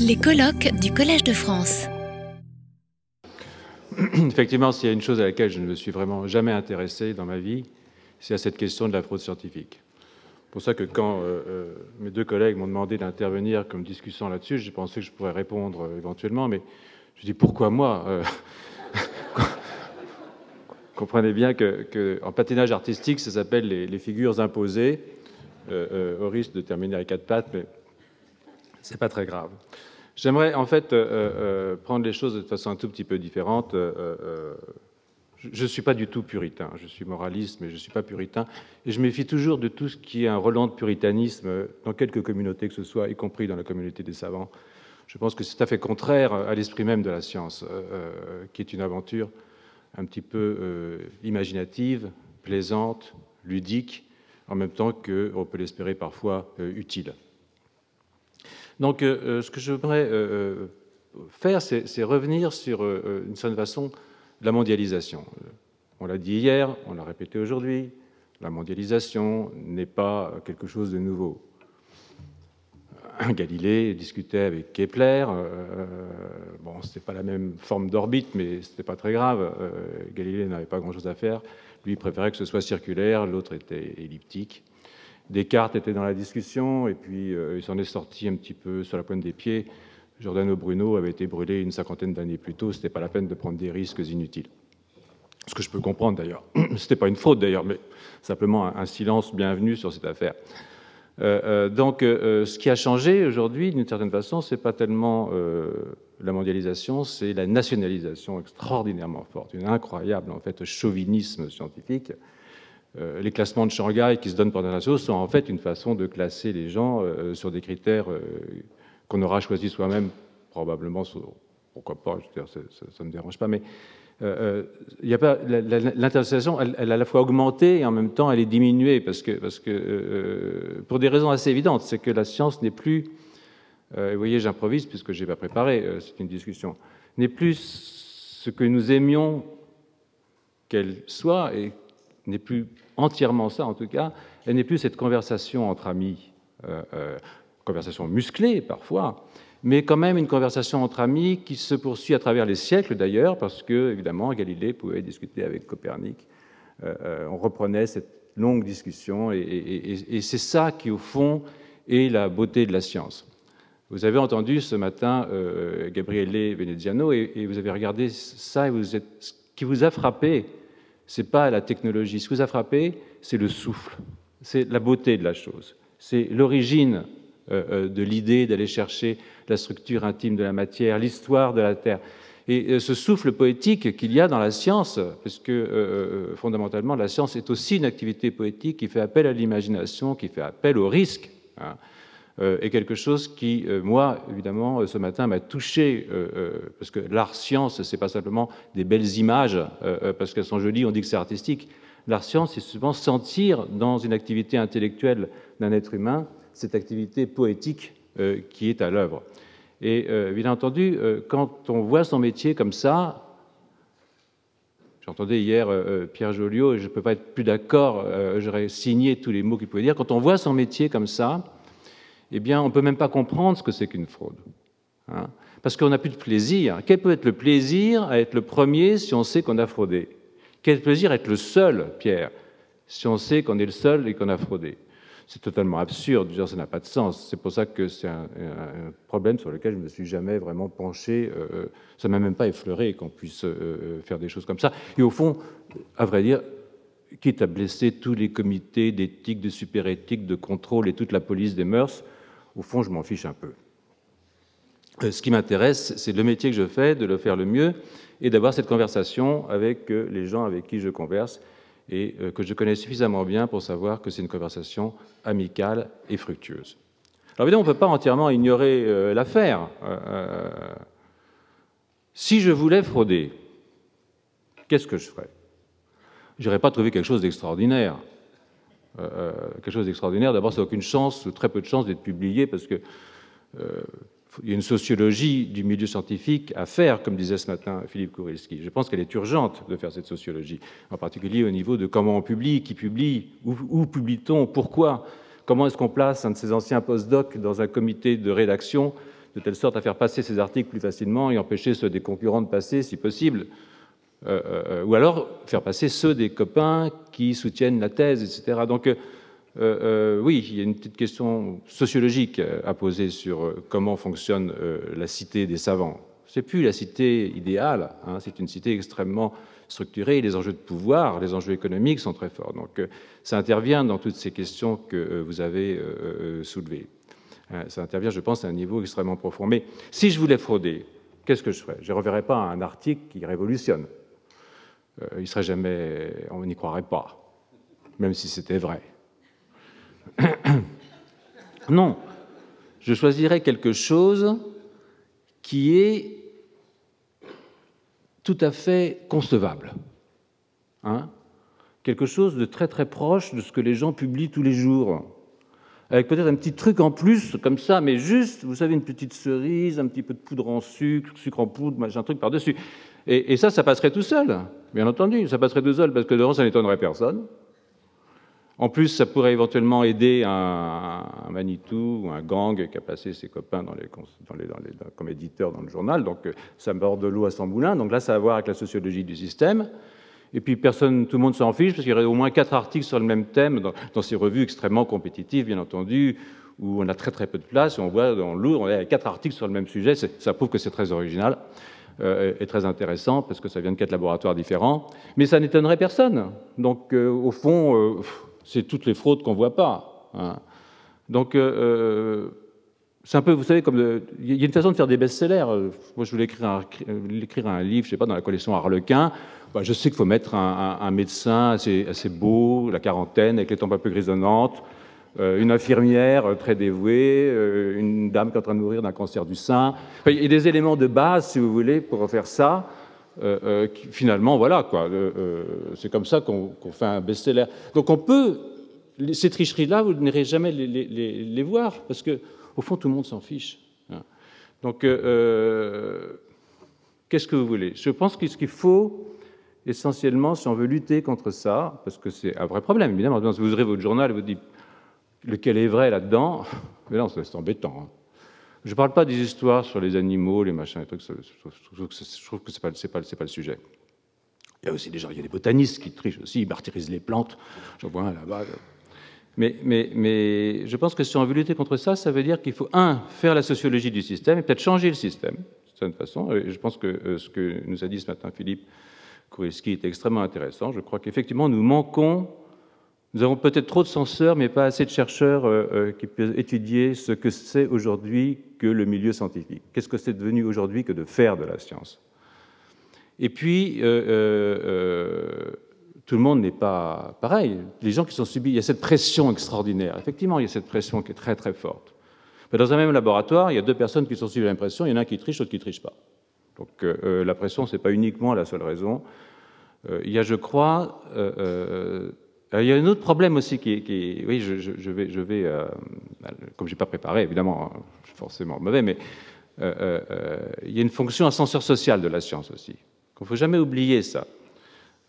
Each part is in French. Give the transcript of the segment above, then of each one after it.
Les colloques du Collège de France. Effectivement, s'il y a une chose à laquelle je ne me suis vraiment jamais intéressé dans ma vie, c'est à cette question de la fraude scientifique. C'est pour ça que quand euh, euh, mes deux collègues m'ont demandé d'intervenir comme discutant là-dessus, j'ai pensé que je pourrais répondre euh, éventuellement, mais je dis pourquoi moi Comprenez bien que, patinage artistique, ça s'appelle les, figures imposées, au risque de terminer à quatre pattes, mais c'est pas très grave. J'aimerais en fait prendre les choses de façon un tout petit peu différente je ne suis pas du tout puritain. Je suis moraliste, mais je ne suis pas puritain. Et je méfie toujours de tout ce qui est un relent de puritanisme dans quelque communauté que ce soit, y compris dans la communauté des savants. Je pense que c'est tout à fait contraire à l'esprit même de la science, euh, euh, qui est une aventure un petit peu euh, imaginative, plaisante, ludique, en même temps qu'on peut l'espérer parfois utile. Donc, ce que j'aimerais faire, c'est revenir sur une certaine façon la mondialisation. On l'a dit hier, on l'a répété aujourd'hui, la mondialisation n'est pas quelque chose de nouveau. Galilée discutait avec Kepler. Euh, bon, c'était pas la même forme d'orbite, mais c'était pas très grave. Euh, Galilée n'avait pas grand-chose à faire. Lui préférait que ce soit circulaire, l'autre était elliptique. Descartes était dans la discussion, et puis euh, il s'en est sorti un petit peu sur la pointe des pieds Giordano Bruno avait été brûlé une cinquantaine d'années plus tôt, ce n'était pas la peine de prendre des risques inutiles. Ce que je peux comprendre d'ailleurs. Ce n'était pas une faute d'ailleurs, mais simplement un, silence bienvenu sur cette affaire. Euh, euh, donc, ce qui a changé aujourd'hui, d'une certaine façon, ce n'est pas tellement la mondialisation, c'est la nationalisation extraordinairement forte, une incroyable en fait chauvinisme scientifique. Les classements de Shanghai qui se donnent des nations sont en fait une façon de classer les gens sur des critères qu'on aura choisi soi-même, probablement, pourquoi pas, ça ne me dérange pas, mais euh, euh, l'internationalisation, elle, a à la fois augmenté et en même temps elle est diminuée, parce que, parce que euh, pour des raisons assez évidentes, c'est que la science n'est plus, vous voyez, j'improvise puisque je n'ai pas préparé, c'est une discussion, n'est plus ce que nous aimions qu'elle soit, et n'est plus entièrement ça en tout cas, elle n'est plus cette conversation entre amis conversation musclée parfois, mais quand même une conversation entre amis qui se poursuit à travers les siècles d'ailleurs, parce que évidemment Galilée pouvait discuter avec Copernic. Euh, euh, on reprenait cette longue discussion, et, c'est ça qui au fond est la beauté de la science. Vous avez entendu ce matin euh, Gabriele Veneziano et, vous avez regardé ça et vous êtes, ce qui vous a frappé, c'est pas la technologie. Ce qui vous a frappé, c'est le souffle, c'est la beauté de la chose, c'est l'origine euh, euh, de l'idée d'aller chercher la structure intime de la matière, l'histoire de la Terre. Et euh, ce souffle poétique qu'il y a dans la science, parce que fondamentalement la science est aussi une activité poétique qui fait appel à l'imagination, qui fait appel au risque, hein, est quelque chose qui, moi, évidemment, ce matin m'a touché, parce que l'art-science, c'est pas simplement des belles images, parce qu'elles sont jolies, on dit que c'est artistique. L'art-science, c'est souvent sentir dans une activité intellectuelle d'un être humain cette activité poétique euh, qui est à l'œuvre. Et euh, bien entendu, euh, quand on voit son métier comme ça, j'entendais hier Pierre Joliot, et je ne peux pas être plus d'accord, j'aurais signé tous les mots qu'il pouvait dire, quand on voit son métier comme ça, eh bien, on ne peut même pas comprendre ce que c'est qu'une fraude. Hein. parce qu'on n'a plus de plaisir. Quel peut être le plaisir à être le premier si on sait qu'on a fraudé? Quel plaisir à être le seul, Pierre, si on sait qu'on est le seul et qu'on a fraudé? C'est totalement absurde, ça n'a pas de sens. C'est pour ça que c'est un, problème sur lequel je ne me suis jamais vraiment penché. Euh, euh, ça ne m'a même pas effleuré qu'on puisse euh, faire des choses comme ça. Et au fond, à vrai dire, quitte à blesser tous les comités d'éthique, de super-éthique, de contrôle et toute la police des mœurs, au fond, je m'en fiche un peu. Ce qui m'intéresse, c'est le métier que je fais, de le faire le mieux et d'avoir cette conversation avec les gens avec qui je converse et euh, que je connais suffisamment bien pour savoir que c'est une conversation amicale et fructueuse. Alors évidemment, on ne peut pas entièrement ignorer euh, l'affaire. Euh, si je voulais frauder, qu'est-ce que je ferais? Je n'irais pas trouver quelque chose d'extraordinaire. Quelque chose d'extraordinaire, d'abord, ça n'a aucune chance, très peu de chance d'être publié parce que il y a une sociologie du milieu scientifique à faire, comme disait ce matin Philippe Kourilski. Je pense qu'elle est urgente de faire cette sociologie, en particulier au niveau de comment on publie, qui publie, où, publie-t-on, pourquoi, comment est-ce qu'on place un de ces anciens post-docs dans un comité de rédaction de telle sorte à faire passer ces articles plus facilement et empêcher ceux des concurrents de passer, si possible. Euh, euh, ou alors faire passer ceux des copains qui soutiennent la thèse, etc. Donc, oui, il y a une petite question sociologique à poser sur comment fonctionne la cité des savants. C'est plus la cité idéale, hein, c'est une cité extrêmement structurée. Les enjeux de pouvoir, les enjeux économiques sont très forts. Donc, ça intervient dans toutes ces questions que vous avez soulevées. Euh, ça intervient, je pense, à un niveau extrêmement profond. Mais si je voulais frauder, qu'est-ce que je ferais? Je ne reverrais pas un article qui révolutionne. Euh, il serait jamais, on n'y croirait pas, même si c'était vrai. non, je choisirais quelque chose qui est tout à fait concevable. Hein quelque chose de très très proche de ce que les gens publient tous les jours avec peut-être un petit truc en plus, comme ça, mais juste, vous savez, une petite cerise, un petit peu de poudre en sucre, sucre en poudre, un truc par-dessus. Et, ça, ça passerait tout seul, bien entendu, ça passerait tout seul, parce que devant, ça n'étonnerait personne. En plus, ça pourrait éventuellement aider un, Manitou ou un gang qui a passé ses copains comme éditeur dans le journal, donc euh, ça borde de l'eau à son moulin. Donc là, ça a à voir avec la sociologie du système. Et puis personne, tout le monde s'en fiche parce qu'il y aurait au moins quatre articles sur le même thème dans, ces revues extrêmement compétitives, bien entendu, où on a très très peu de place. On voit dans lourd, on a quatre articles sur le même sujet. Ça prouve que c'est très original euh, et très intéressant parce que ça vient de quatre laboratoires différents. Mais ça n'étonnerait personne. Donc euh, au fond, euh, c'est toutes les fraudes qu'on voit pas. Hein. Donc c'est un peu, vous savez, comme il y a une façon de faire des best-sellers. Moi, je voulais écrire un, écrire un livre, je sais pas, dans la collection Harlequin. Bah, je sais qu'il faut mettre un, médecin assez, assez, beau, la quarantaine, avec les tempes un peu grisonnantes, une infirmière euh, très dévouée, euh, une dame qui est en train de mourir d'un cancer du sein. il y a des éléments de base, si vous voulez, pour faire ça. finalement, voilà, quoi. c'est comme ça qu'on fait un best-seller. Donc on peut, ces tricheries-là, vous n'irez jamais les, voir, parce que au fond, tout le monde s'en fiche. Hein. Donc, qu'est-ce que vous voulez? Je pense qu'il faut, essentiellement, si on veut lutter contre ça, parce que c'est un vrai problème, évidemment, si vous ouvrez votre journal et vous dites lequel est vrai là-dedans, mais non, c'est embêtant. Hein. Je ne parle pas des histoires sur les animaux, les machins, les trucs, je trouve que ce n'est pas, le sujet. Il y a aussi des gens, il y a des botanistes qui trichent aussi, ils martyrisent les plantes. J'en vois un là-bas. Mais, je pense que si on veut lutter contre ça, ça veut dire qu'il faut, un, faire la sociologie du système et peut-être changer le système, de certaine façon. Et je pense que euh, ce que nous a dit ce matin Philippe Kouriski est extrêmement intéressant. Je crois qu'effectivement, nous manquons, nous avons peut-être trop de censeurs, mais pas assez de chercheurs euh, euh, qui peuvent étudier ce que c'est aujourd'hui que le milieu scientifique. Qu'est-ce que c'est devenu aujourd'hui que de faire de la science? Et puis, euh, tout le monde n'est pas pareil. Les gens qui sont subis, il y a cette pression extraordinaire. Effectivement, il y a cette pression qui est très très forte. Mais dans un même laboratoire, il y a deux personnes qui sont subies à l'impression, il y en a un qui triche, l'autre qui ne triche pas. Donc la pression, ce n'est pas uniquement la seule raison. Il y a, je crois, il y a un autre problème aussi qui oui, je, vais, je vais comme j'ai pas préparé, évidemment, hein, je suis forcément mauvais, mais il y a une fonction ascenseur social de la science aussi. Il ne faut jamais oublier ça.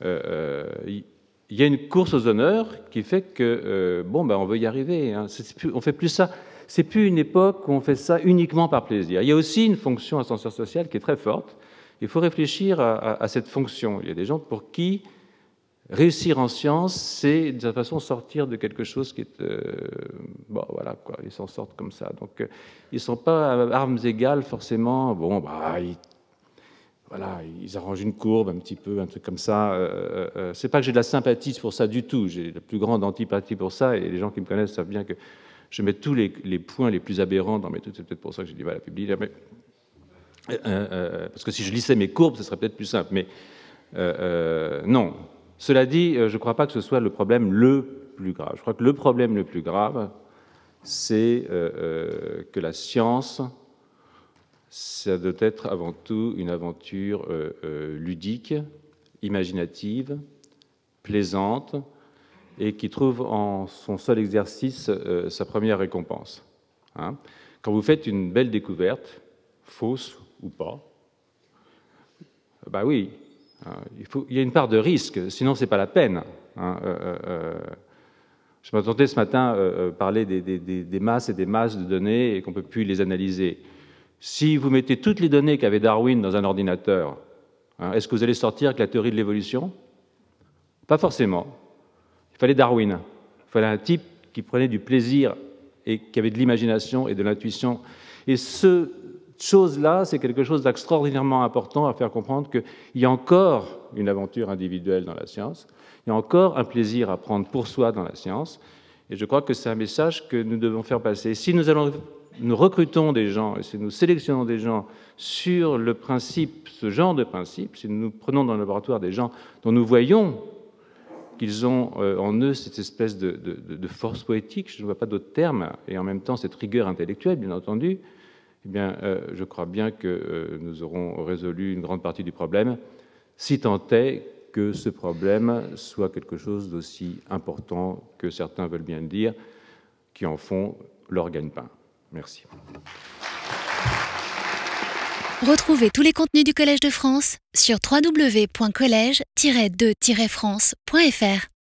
il y a une course aux honneurs qui fait que bon, ben, on veut y arriver. Hein. Plus, on fait plus ça c'est plus une époque où on fait ça uniquement par plaisir. Il y a aussi une fonction ascenseur social qui est très forte. Il faut réfléchir à, cette fonction. Il y a des gens pour qui réussir en science, c'est de toute façon sortir de quelque chose qui est euh, bon, voilà quoi. Ils s'en sortent comme ça. Donc euh, ils sont pas à armes égales forcément. Bon, bah ils, voilà, ils arrangent une courbe un petit peu, un truc comme ça. Euh, euh c'est pas que j'ai de la sympathie pour ça du tout. J'ai la plus grande antipathie pour ça. Et les gens qui me connaissent savent bien que je mets tous les, points les plus aberrants dans mes trucs. C'est peut-être pour ça que j'ai dit voilà, publier. Mais, euh, euh, parce que si je lissais mes courbes, ce serait peut-être plus simple. Mais non. Cela dit, je ne crois pas que ce soit le problème le plus grave. Je crois que le problème le plus grave, c'est que la science, ça doit être avant tout une aventure ludique, imaginative, plaisante, et qui trouve en son seul exercice euh, sa première récompense. Hein. Quand vous faites une belle découverte, fausse ou pas, bah oui, il, faut, y a une part de risque, sinon c'est pas la peine. Hein, euh, euh, je m'entendais ce matin parler des, des, des, masses et des masses de données et qu'on ne peut plus les analyser. Si vous mettez toutes les données qu'avait Darwin dans un ordinateur, hein, est-ce que vous allez sortir avec la théorie de l'évolution? Pas forcément. Il fallait Darwin. Il fallait un type qui prenait du plaisir et qui avait de l'imagination et de l'intuition. Et ce chose-là, c'est quelque chose d'extraordinairement important à faire comprendre qu'il y a encore une aventure individuelle dans la science, il y a encore un plaisir à prendre pour soi dans la science, et je crois que c'est un message que nous devons faire passer. Si nous, allons, nous recrutons des gens, et si nous sélectionnons des gens sur le principe, ce genre de principe, si nous prenons dans le laboratoire des gens dont nous voyons qu'ils ont euh, en eux cette espèce de, de, force poétique, je ne vois pas d'autre terme, et en même temps cette rigueur intellectuelle, bien entendu, eh bien, euh, je crois bien que euh, nous aurons résolu une grande partie du problème, si tant est que ce problème soit quelque chose d'aussi important que certains veulent bien dire, qui en font leur gagne-pain. Merci. Retrouvez tous les contenus du Collège de France sur www.colège-2-france.fr.